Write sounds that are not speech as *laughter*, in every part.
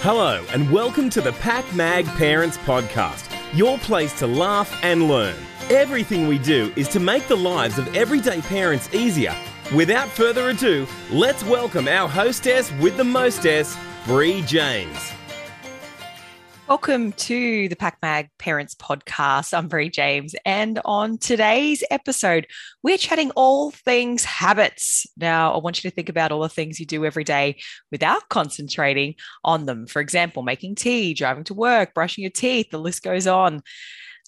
Hello, and welcome to the PakMag Parents Podcast, your place to laugh and learn. Everything we do is to make the lives of everyday parents easier. Without further ado, let's welcome our hostess with the mostess, Bree James. Welcome to the PakMag Parents Podcast. I'm Bree James, and on today's episode, we're chatting all things habits. Now, I want you to think about all the things you do every day without concentrating on them. For example, making tea, driving to work, brushing your teeth, the list goes on.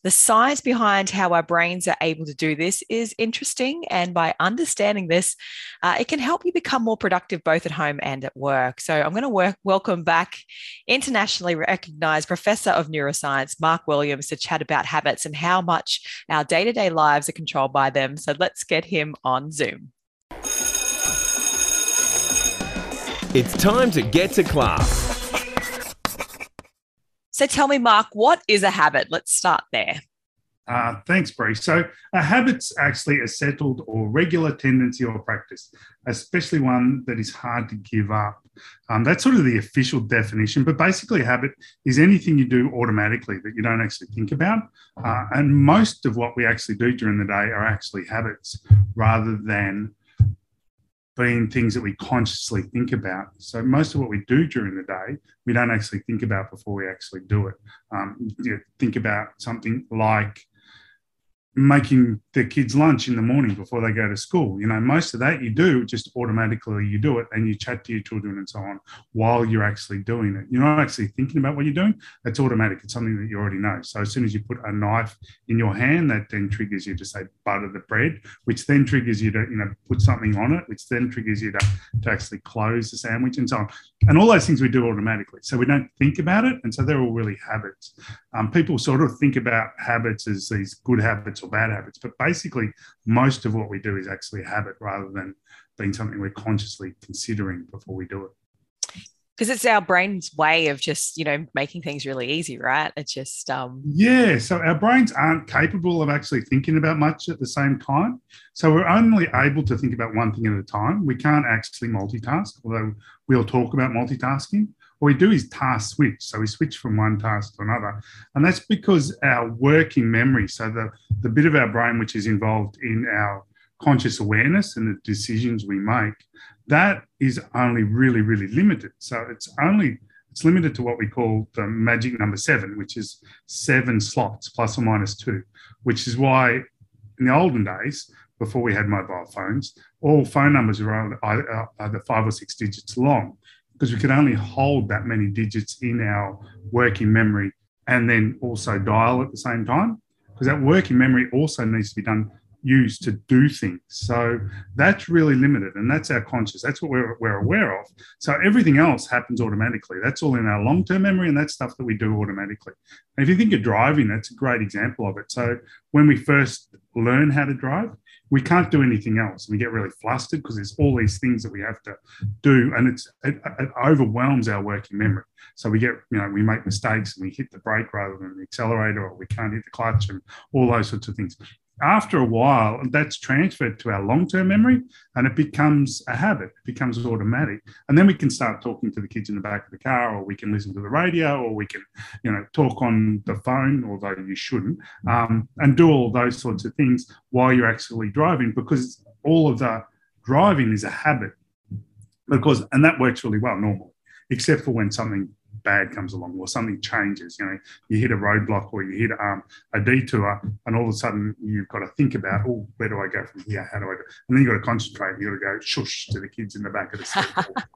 The science behind how our brains are able to do this is interesting. And by understanding this, uh, it can help you become more productive both at home and at work. So I'm going to work, welcome back internationally recognized professor of neuroscience, Mark Williams, to chat about habits and how much our day to day lives are controlled by them. So let's get him on Zoom. It's time to get to class. So tell me, Mark, what is a habit? Let's start there. Uh, thanks, Bree. So, a habit's actually a settled or regular tendency or practice, especially one that is hard to give up. Um, that's sort of the official definition, but basically, a habit is anything you do automatically that you don't actually think about. Uh, and most of what we actually do during the day are actually habits rather than being things that we consciously think about. So most of what we do during the day, we don't actually think about before we actually do it. Um, you think about something like making the kids lunch in the morning before they go to school. You know, most of that you do just automatically you do it and you chat to your children and so on while you're actually doing it. You're not actually thinking about what you're doing. It's automatic. It's something that you already know. So as soon as you put a knife in your hand, that then triggers you to say butter the bread, which then triggers you to, you know, put something on it, which then triggers you to, to actually close the sandwich and so on. And all those things we do automatically. So we don't think about it. And so they're all really habits. Um, people sort of think about habits as these good habits or bad habits, but basically most of what we do is actually a habit rather than being something we're consciously considering before we do it. Because it's our brain's way of just you know making things really easy right? It's just um yeah so our brains aren't capable of actually thinking about much at the same time. So we're only able to think about one thing at a time. We can't actually multitask although we'll talk about multitasking what we do is task switch. So we switch from one task to another. And that's because our working memory so the the bit of our brain which is involved in our conscious awareness and the decisions we make that is only really, really limited. So it's only it's limited to what we call the magic number seven, which is seven slots plus or minus two, which is why in the olden days, before we had mobile phones, all phone numbers were uh, uh, either five or six digits long because we could only hold that many digits in our working memory and then also dial at the same time because that working memory also needs to be done used to do things. So that's really limited, and that's our conscious. That's what we're, we're aware of. So everything else happens automatically. That's all in our long term memory, and that's stuff that we do automatically. And if you think of driving, that's a great example of it. So when we first learn how to drive, we can't do anything else. And We get really flustered because there's all these things that we have to do, and it's it, it, overwhelms our working memory. So we get, you know, we make mistakes and we hit the brake rather than the accelerator, or we can't hit the clutch, and all those sorts of things after a while, that's transferred to our long term memory and it becomes a habit, it becomes automatic. And then we can start talking to the kids in the back of the car, or we can listen to the radio, or we can, you know, talk on the phone, although you shouldn't, um, and do all those sorts of things while you're actually driving because all of the driving is a habit. Because, and that works really well normally, except for when something bad comes along or something changes. You know, you hit a roadblock or you hit um, a detour, and all of a sudden you've got to think about, oh, where do I go from here? How do I go? And then you've got to concentrate. You've got to go shush to the kids in the back of the *laughs* seat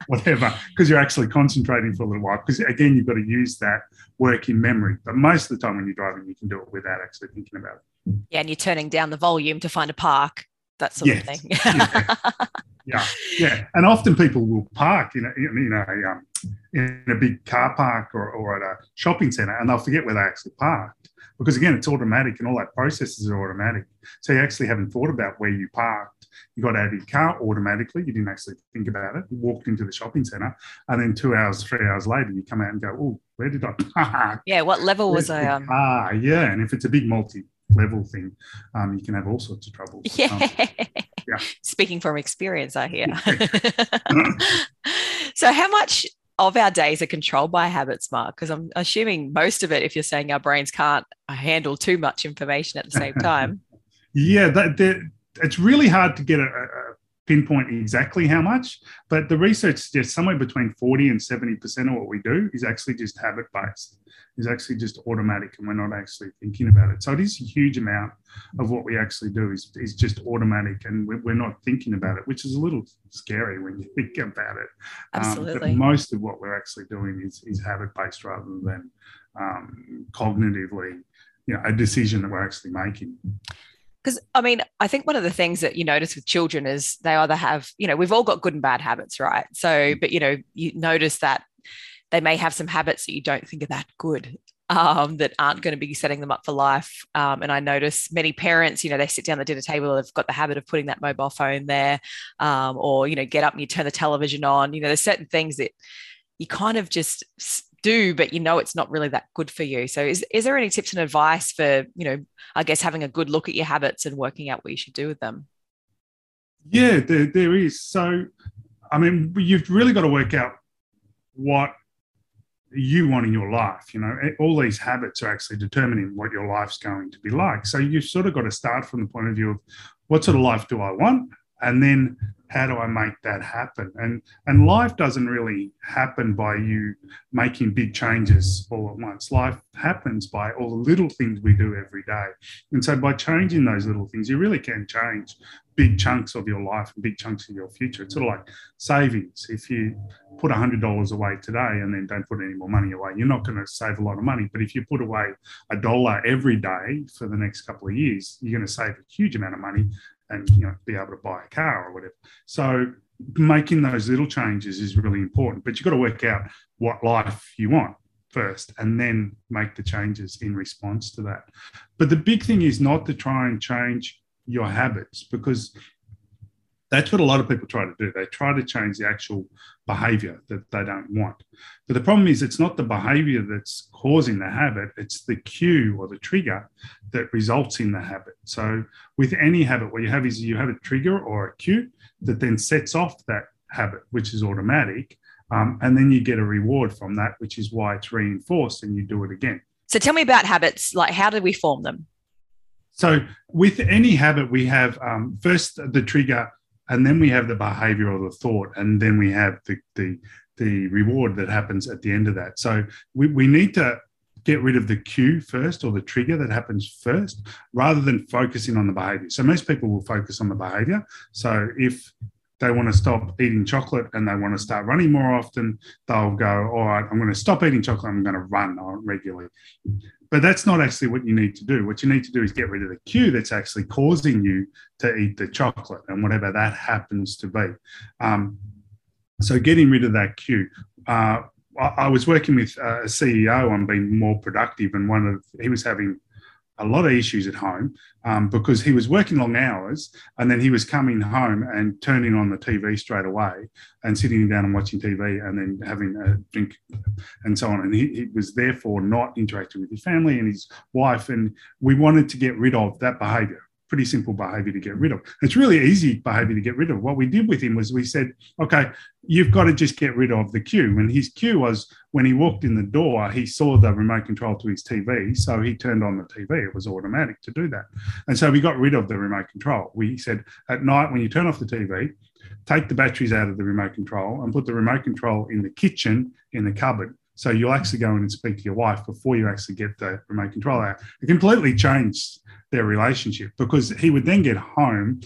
whatever, because you're actually concentrating for a little while. Because again, you've got to use that working memory. But most of the time when you're driving, you can do it without actually thinking about it. Yeah, and you're turning down the volume to find a park, that sort yes. of thing. *laughs* yeah. yeah, yeah, and often people will park in a, you know um, in a big car park or, or at a shopping centre, and they'll forget where they actually parked because again, it's automatic, and all that processes are automatic. So you actually haven't thought about where you parked. You got out of your car automatically. You didn't actually think about it. You walked into the shopping centre, and then two hours, three hours later, you come out and go, "Oh, where did I *laughs* park?" Yeah, what level was I on? Ah, yeah, and if it's a big multi level thing, um, you can have all sorts of trouble. Yeah. Um, yeah. *laughs* Speaking from experience, I hear. *laughs* so, how much of our days are controlled by habits, Mark? Because I'm assuming most of it, if you're saying our brains can't handle too much information at the same *laughs* time. yeah, that, that, it's really hard to get a, a pinpoint exactly how much, but the research suggests somewhere between 40 and 70% of what we do is actually just habit based, is actually just automatic, and we're not actually thinking about it. So it is a huge amount of what we actually do is, is just automatic, and we're, not thinking about it, which is a little scary when you *laughs* think about it. Absolutely. Um, most of what we're actually doing is, is habit based rather than um, cognitively, you know, a decision that we're actually making because I mean, I think one of the things that you notice with children is they either have, you know, we've all got good and bad habits, right? So, mm. but you know, you notice that they may have some habits that you don't think are that good. Um, that aren't going to be setting them up for life. Um, and I notice many parents, you know, they sit down at the dinner table, they've got the habit of putting that mobile phone there, um, or, you know, get up and you turn the television on. You know, there's certain things that you kind of just do, but you know it's not really that good for you. So is, is there any tips and advice for, you know, I guess having a good look at your habits and working out what you should do with them? Yeah, there, there is. So, I mean, you've really got to work out what you want in your life. You know, all these habits are actually determining what your life's going to be like. So you've sort of got to start from the point of view of what sort of life do I want? And then how do I make that happen? And and life doesn't really happen by you making big changes all at once. Life happens by all the little things we do every day. And so by changing those little things, you really can change big chunks of your life and big chunks of your future. It's sort of like savings. If you put $100 away today and then don't put any more money away, you're not going to save a lot of money. But if you put away a dollar every day for the next couple of years, you're going to save a huge amount of money and you know be able to buy a car or whatever. So making those little changes is really important. But you've got to work out what life you want first and then make the changes in response to that. But the big thing is not to try and change your habits because that's what a lot of people try to do. They try to change the actual behavior that they don't want. But the problem is, it's not the behavior that's causing the habit, it's the cue or the trigger that results in the habit. So, with any habit, what you have is you have a trigger or a cue that then sets off that habit, which is automatic. Um, and then you get a reward from that, which is why it's reinforced and you do it again. So, tell me about habits. Like, how do we form them? So, with any habit, we have um, first the trigger and then we have the behavior or the thought and then we have the the the reward that happens at the end of that so we, we need to get rid of the cue first or the trigger that happens first rather than focusing on the behavior so most people will focus on the behavior so if they want to stop eating chocolate and they want to start running more often, they'll go, All right, I'm going to stop eating chocolate. I'm going to run uh, regularly. But that's not actually what you need to do. What you need to do is get rid of the cue that's actually causing you to eat the chocolate and whatever that happens to be. Um, so getting rid of that cue. Uh, I, I, was working with a CEO on being more productive, and one of he was having a lot of issues at home um, because he was working long hours and then he was coming home and turning on the TV straight away and sitting down and watching TV and then having a drink and so on. And he, he was therefore not interacting with his family and his wife. And we wanted to get rid of that behavior pretty simple behavior to get rid of. It's really easy behavior to get rid of. What we did with him was we said, okay, you've got to just get rid of the cue. And his cue was when he walked in the door, he saw the remote control to his TV. So he turned on the TV. It was automatic to do that. And so we got rid of the remote control. We said at night, when you turn off the TV, take the batteries out of the remote control and put the remote control in the kitchen in the cupboard. So you'll actually go in and speak to your wife before you actually get the remote control out. It completely changed their relationship because he would then get home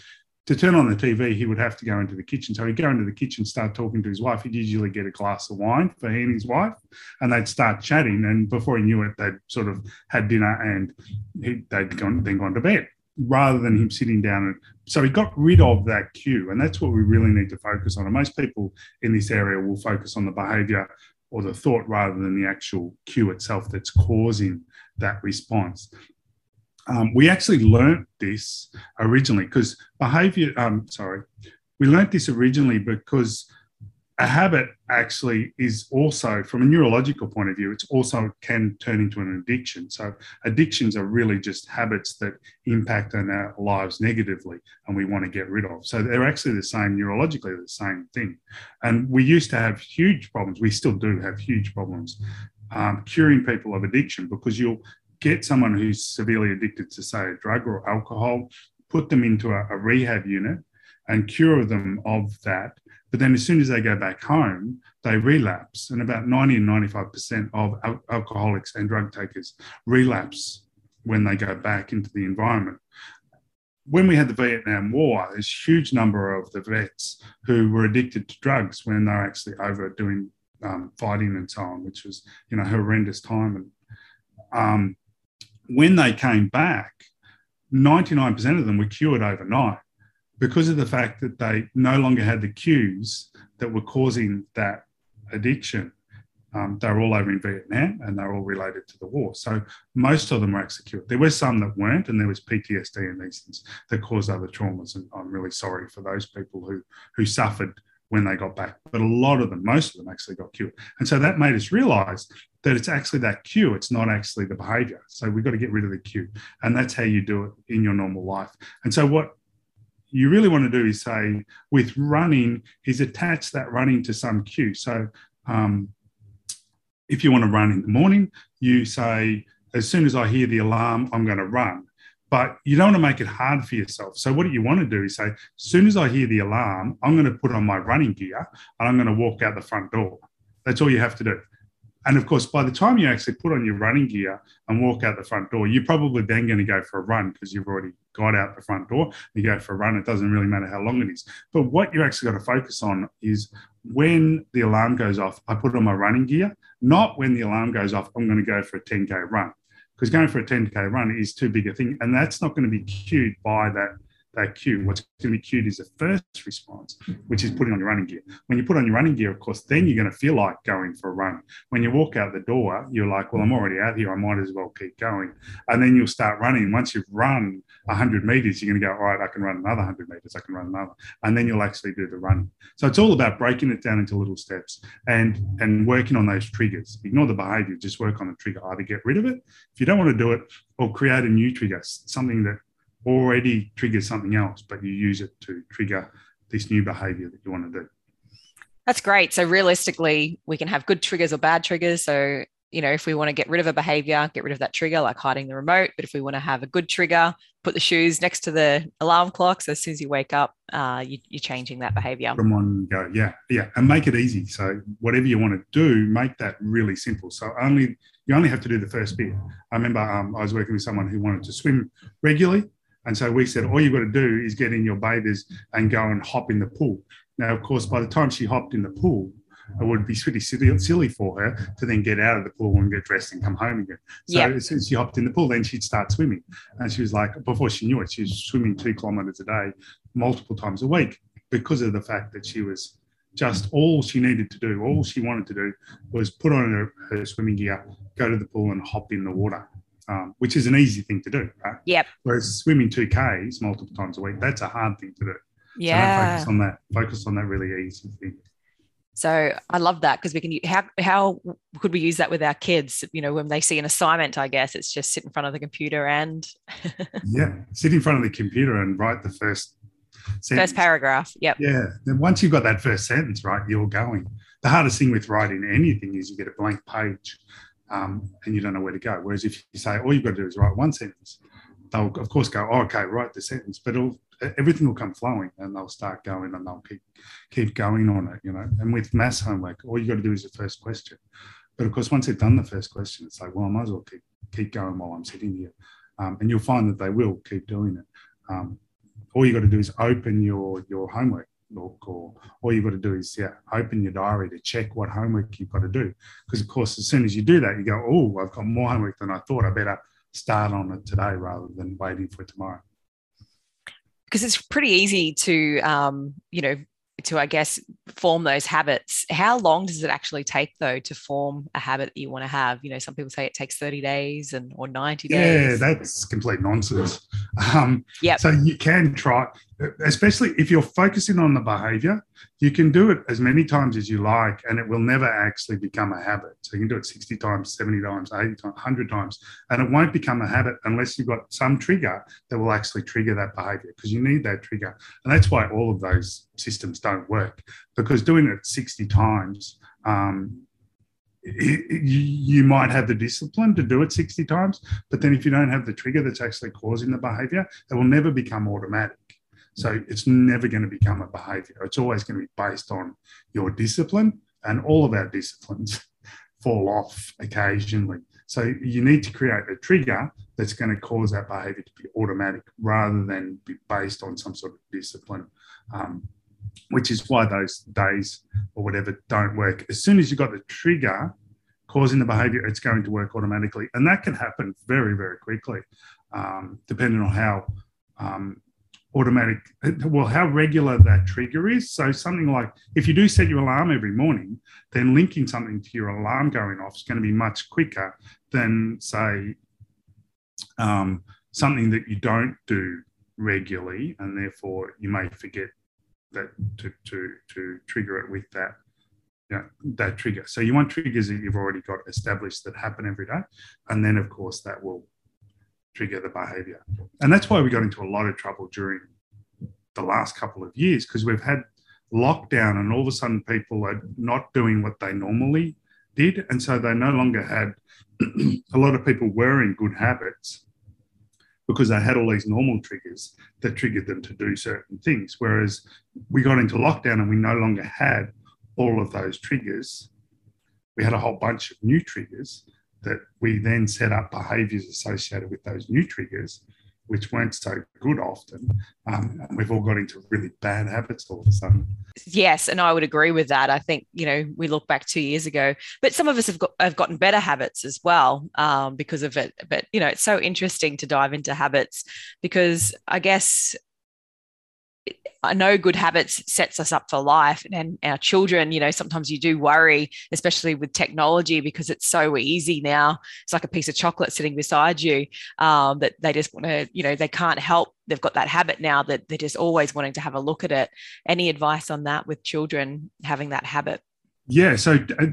to turn on the TV, he would have to go into the kitchen. So he'd go into the kitchen, start talking to his wife. He'd usually get a glass of wine for he and his wife, and they'd start chatting. And before he knew it, they'd sort of had dinner and he, they'd gone, then gone to bed rather than him sitting down. And so he got rid of that cue. And that's what we really need to focus on. And most people in this area will focus on the behavior or the thought rather than the actual cue itself that's causing that response. Um, we actually learnt this originally because behavior, um, sorry, we learnt this originally because a habit actually is also, from a neurological point of view, it's also can turn into an addiction. So addictions are really just habits that impact on our lives negatively and we want to get rid of. So they're actually the same neurologically, the same thing. And we used to have huge problems. We still do have huge problems um, curing people of addiction because you'll get someone who's severely addicted to, say, a drug or alcohol, put them into a, a rehab unit and cure them of that but then as soon as they go back home, they relapse. And about 90 and 95% of al- alcoholics and drug takers relapse when they go back into the environment. When we had the Vietnam War, there's a huge number of the vets who were addicted to drugs when they were actually over doing um, fighting and so on, which was, you know, horrendous time. And um, when they came back, 99% of them were cured overnight because of the fact that they no longer had the cues that were causing that addiction. Um, they were all over in Vietnam and they're all related to the war. So most of them were executed. There were some that weren't, and there was PTSD and these things that caused other traumas. And I'm really sorry for those people who who suffered when they got back. But a lot of them, most of them actually got cured. And so that made us realize that it's actually that cue, it's not actually the behavior. So we've got to get rid of the cue. And that's how you do it in your normal life. And so what you really want to do is say with running is attach that running to some cue. So um, if you want to run in the morning, you say, as soon as I hear the alarm, I'm going to run. But you don't want to make it hard for yourself. So what do you want to do is say, as soon as I hear the alarm, I'm going to put on my running gear and I'm going to walk out the front door. That's all you have to do. And of course, by the time you actually put on your running gear and walk out the front door, you're probably then going to go for a run because you've already got out the front door, you go for a run. It doesn't really matter how long it is. But what you're actually got to focus on is when the alarm goes off, I put on my running gear, not when the alarm goes off, I'm going to go for a 10K run. Because going for a 10K run is too big a thing. And that's not going to be cued by that that cue. What's going to be cued is the first response, which is putting on your running gear. When you put on your running gear, of course, then you're going to feel like going for a run. When you walk out the door, you're like, well, I'm already out here. I might as well keep going. And then you'll start running. Once you've run 100 meters, you're going to go, all right, I can run another 100 meters. I can run another. And then you'll actually do the running. So it's all about breaking it down into little steps and, and working on those triggers. Ignore the behavior, just work on the trigger. Either get rid of it if you don't want to do it or create a new trigger, something that already triggers something else, but you use it to trigger this new behavior that you want to do. That's great. So realistically, we can have good triggers or bad triggers. So, you know, if we want to get rid of a behavior, get rid of that trigger, like hiding the remote. But if we want to have a good trigger, put the shoes next to the alarm clock. So as soon as you wake up, uh, you, are changing that behavior. From one go, yeah, yeah, and make it easy. So whatever you want to do, make that really simple. So only you only have to do the first bit. I remember um, I was working with someone who wanted to swim regularly, and so we said, all you've got to do is get in your bathers and go and hop in the pool. Now, of course, by the time she hopped in the pool, it would be pretty silly for her to then get out of the pool and get dressed and come home again. So yep. as soon as she hopped in the pool, then she'd start swimming. And she was like, before she knew it, she was swimming two kilometers a day, multiple times a week, because of the fact that she was just all she needed to do, all she wanted to do was put on her, her swimming gear, go to the pool and hop in the water um, which is an easy thing to do, right? Yep. Whereas swimming two Ks multiple times a week, that's a hard thing to do. Yeah. So focus on that. Focus on that really easy thing. So I love that because we can how how could we use that with our kids? You know, when they see an assignment, I guess it's just sit in front of the computer and *laughs* yeah, sit in front of the computer and write the first sentence. first paragraph. Yep. Yeah. Then once you've got that first sentence right, you're going. The hardest thing with writing anything is you get a blank page um, and you don't know where to go. Whereas if you say all you've got to do is write one sentence, they'll of course go, oh, okay, write the sentence, but everything will come flowing and they'll start going and they'll keep keep going on it, you know. And with mass homework, all you've got to do is the first question. But of course, once they've done the first question, it's like, well, I might as well keep keep going while I'm sitting here, um, and you'll find that they will keep doing it. Um, all you've got to do is open your your homework look or all you've got to do is yeah open your diary to check what homework you've got to do. Because of course as soon as you do that you go oh i've got more homework than i thought. I better start on it today rather than waiting for tomorrow. Because it's pretty easy to um, you know to i guess form those habits. How long does it actually take though to form a habit that you want to have? You know some people say it takes 30 days and or 90 days. yeah that's complete nonsense *laughs* Um, Yep. So you can try, especially if you're focusing on the behavior, you can do it as many times as you like, and it will never actually become a habit. So you can do it 60 times, 70 times, 80 times, 100 times, and it won't become a habit unless you've got some trigger that will actually trigger that behavior because you need that trigger. And that's why all of those systems don't work because doing it 60 times, um, you, might have the discipline to do it 60 times, but then if you don't have the trigger that's actually causing the behavior, it will never become automatic. So it's never going to become a behavior. It's always going to be based on your discipline, and all of our disciplines *laughs* fall off occasionally. So you need to create a trigger that's going to cause that behavior to be automatic rather than be based on some sort of discipline, um, which is why those days or whatever don't work. As soon as you've got the trigger causing the behavior, it's going to work automatically. And that can happen very, very quickly, um, depending on how um, automatic, well, how regular that trigger is. So something like if you do set your alarm every morning, then linking something to your alarm going off is going to be much quicker than, say, um, something that you don't do regularly, and therefore you may forget that to to to trigger it with that you know, that trigger. So you want triggers that you've already got established that happen every day, and then of course that will trigger the behavior. And that's why we got into a lot of trouble during the last couple of years because we've had lockdown and all of a sudden people are not doing what they normally did, and so they no longer had *clears throat* a lot of people were in good habits because they had all these normal triggers that triggered them to do certain things. Whereas we got into lockdown and we no longer had all of those triggers. We had a whole bunch of new triggers that we then set up behaviors associated with those new triggers, which weren't so good often. Um, and we've all got into really bad habits all of a sudden. Yes, and I would agree with that. I think you know we look back two years ago, but some of us have got have gotten better habits as well um, because of it. But you know, it's so interesting to dive into habits because I guess I know good habits sets us up for life, and our children. You know, sometimes you do worry, especially with technology, because it's so easy now. It's like a piece of chocolate sitting beside you um, that they just want to. You know, they can't help. They've got that habit now that they're just always wanting to have a look at it any advice on that with children having that habit Yeah, so uh,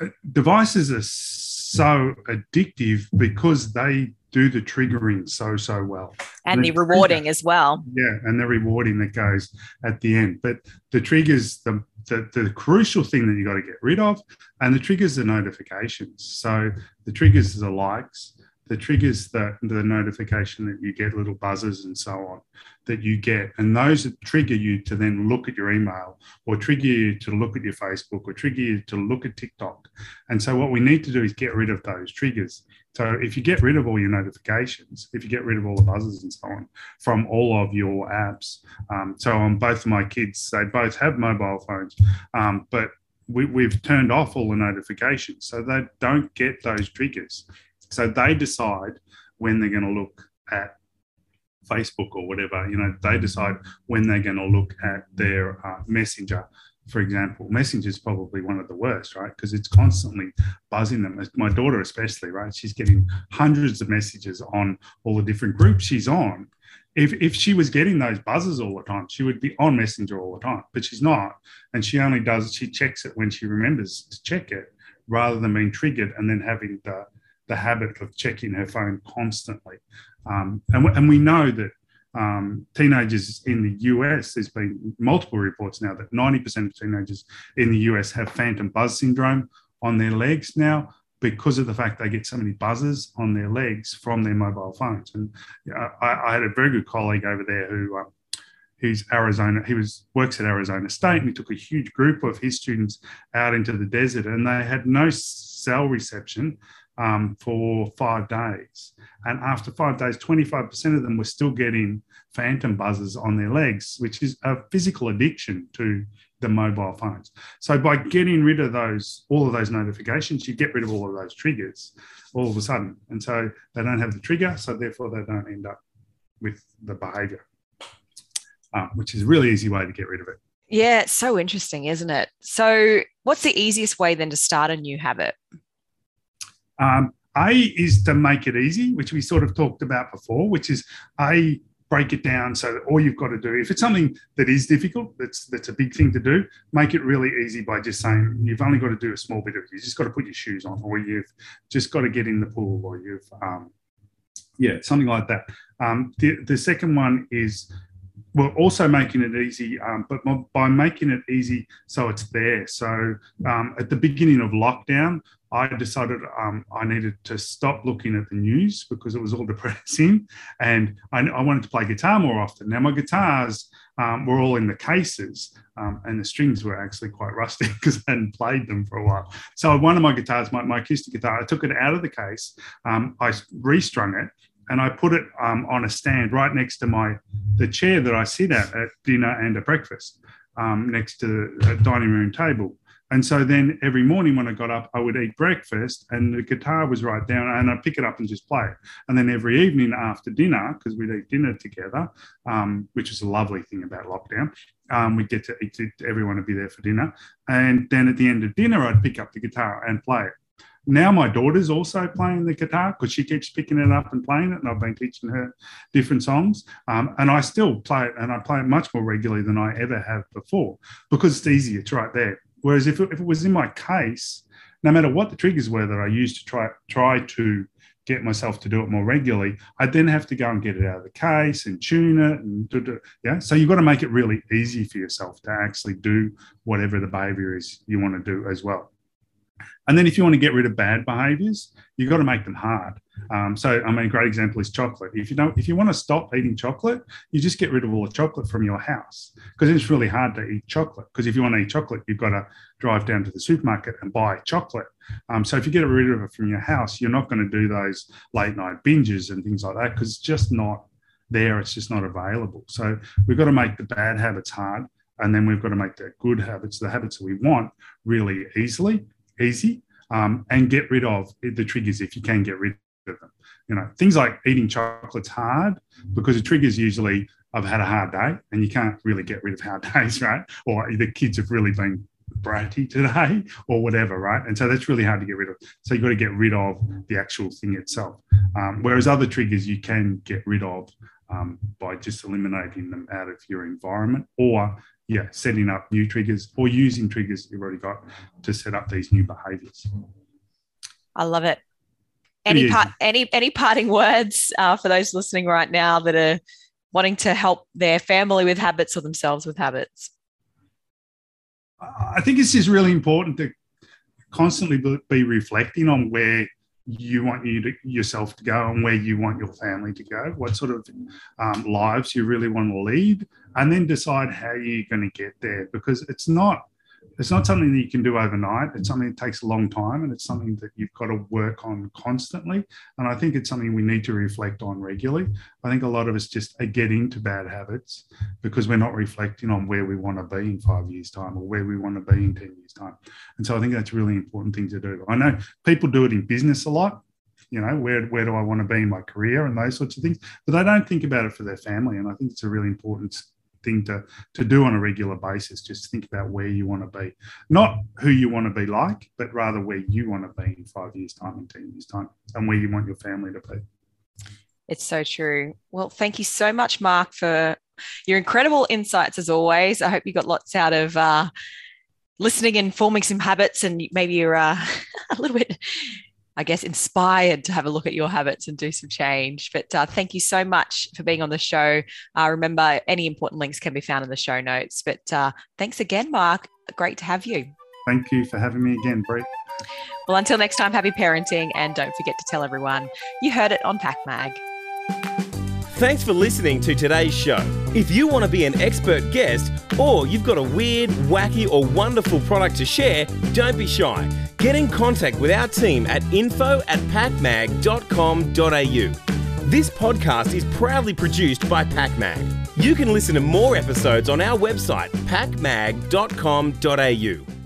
uh, devices are so addictive because they do the triggering so so well. and The the rewarding as well Yeah, and the rewarding that goes at the end. But the triggers, the the, the crucial thing that you got to get rid of, and the triggers are notifications. So the triggers are the likes, the triggers the the notification that you get little buzzers and so on that you get, and those that trigger you to then look at your email or trigger you to look at your Facebook or trigger you to look at TikTok. And so what we need to do is get rid of those triggers. So if you get rid of all your notifications, if you get rid of all the buzzers and so on from all of your apps, um, so on both of my kids, they both have mobile phones, um, but we, we've turned off all the notifications, so they don't get those triggers. So they decide when they're going to look at Facebook or whatever. You know, they decide when they're going to look at their uh, messenger. For example, Messenger is probably one of the worst, right? Because it's constantly buzzing them. My daughter, especially, right? She's getting hundreds of messages on all the different groups she's on. If, if she was getting those buzzes all the time, she would be on Messenger all the time, but she's not. And she only does, she checks it when she remembers to check it rather than being triggered and then having the, the habit of checking her phone constantly. Um, and, we- and we know that um, teenagers in the US, there's been multiple reports now that 90% of teenagers in the US have phantom buzz syndrome on their legs now because of the fact they get so many buzzes on their legs from their mobile phones. And uh, I, I had a very good colleague over there who um, he's Arizona. He was works at Arizona State, and he took a huge group of his students out into the desert, and they had no cell reception um, for five days. And after five days, 25% of them were still getting phantom buzzes on their legs, which is a physical addiction to the mobile phones. So by getting rid of those, all of those notifications, you get rid of all of those triggers all of a sudden. And so they don't have the trigger, so therefore they don't end up with the behavior, uh, which is a really easy way to get rid of it. yeah it's so interesting isn't it so what's the easiest way then to start a new habit Um, A is to make it easy, which we sort of talked about before, which is A, break it down so that all you've got to do, if it's something that is difficult, that's that's a big thing to do, make it really easy by just saying you've only got to do a small bit of it. You just got to put your shoes on, or you've just got to get in the pool, or you've um, yeah, something like that. Um, the the second one is we're also making it easy, um, but by making it easy so it's there. So um, at the beginning of lockdown, I decided um, I needed to stop looking at the news because it was all *laughs* depressing, and I, I wanted to play guitar more often. Now my guitars um, were all in the cases, um, and the strings were actually quite rusty *laughs* because I hadn't played them for a while. So one of my guitars, my, my acoustic guitar, I took it out of the case, um, I restrung it, and I put it um, on a stand right next to my the chair that I sit at at dinner and at breakfast, um, next to the dining room table. And so then every morning when I got up, I would eat breakfast and the guitar was right down and I'd pick it up and just play it. And then every evening after dinner, because we'd eat dinner together, um, which is a lovely thing about lockdown, um, we'd get to eat, everyone would be there for dinner. And then at the end of dinner, I'd pick up the guitar and play it. Now my daughter's also playing the guitar because she keeps picking it up and playing it, and I've been teaching her different songs. Um, and I still play it, and I play it much more regularly than I ever have before because it's easy. It's right there. Whereas if it, if it was in my case, no matter what the triggers were that I used to try try to get myself to do it more regularly, I'd then have to go and get it out of the case and tune it and do, do, yeah. So you've got to make it really easy for yourself to actually do whatever the behavior is you want to do as well. And then if you want to get rid of bad behaviors, you've got to make them hard. Um, so, I mean, a great example is chocolate. If you don't, if you want to stop eating chocolate, you just get rid of all the chocolate from your house because it's really hard to eat chocolate. Because if you want to eat chocolate, you've got to drive down to the supermarket and buy chocolate. Um, so, if you get rid of it from your house, you're not going to do those late night binges and things like that because it's just not there. It's just not available. So, we've got to make the bad habits hard. And then we've got to make the good habits, the habits that we want, really easily easy um, and get rid of the triggers if you can get rid of them. You know, things like eating chocolate's hard because the triggers usually I've had a hard day and you can't really get rid of hard *laughs* days, right? Or the kids have really been bratty today *laughs* or whatever, right? And so that's really hard to get rid of. So you've got to get rid of the actual thing itself. Um, whereas other triggers you can get rid of um, by just eliminating them out of your environment or yeah, setting up new triggers or using triggers you've already got to set up these new behaviors. I love it. Any part, any any parting words uh, for those listening right now that are wanting to help their family with habits or themselves with habits? I think it's just really important to constantly be reflecting on where you want you to, yourself to go and where you want your family to go, what sort of um, lives you really want to lead, and then decide how you're going to get there. Because it's not it's not something that you can do overnight. It's something that takes a long time and it's something that you've got to work on constantly. And I think it's something we need to reflect on regularly. I think a lot of us just uh, get into bad habits because we're not reflecting on where we want to be in five years' time or where we want to be in 10 years' time. And so I think that's a really important thing to do. I know people do it in business a lot you know where where do i want to be in my career and those sorts of things but they don't think about it for their family and i think it's a really important thing to to do on a regular basis. Just think about where you want to be, not who you want to be like, but rather where you want to be in five years' time and ten years' time, and where you want your family to be. It's so true. Well, thank you so much, Mark, for your incredible insights as always. I hope you got lots out of uh, listening and forming some habits, and maybe you're uh, *laughs* a little bit I guess, inspired to have a look at your habits and do some change. But uh, thank you so much for being on the show. Uh, remember, any important links can be found in the show notes. But uh, thanks again, Mark. Great to have you. Thank you for having me again, Brett. Well, until next time, happy parenting. And don't forget to tell everyone you heard it on Pack Mag. Thanks for listening to today's show. If you want to be an expert guest or you've got a weird, wacky, or wonderful product to share, don't be shy. Get in contact with our team at info at pakmag.com.au. This podcast is proudly produced by PakMag. You can listen to more episodes on our website, pakmag.com.au.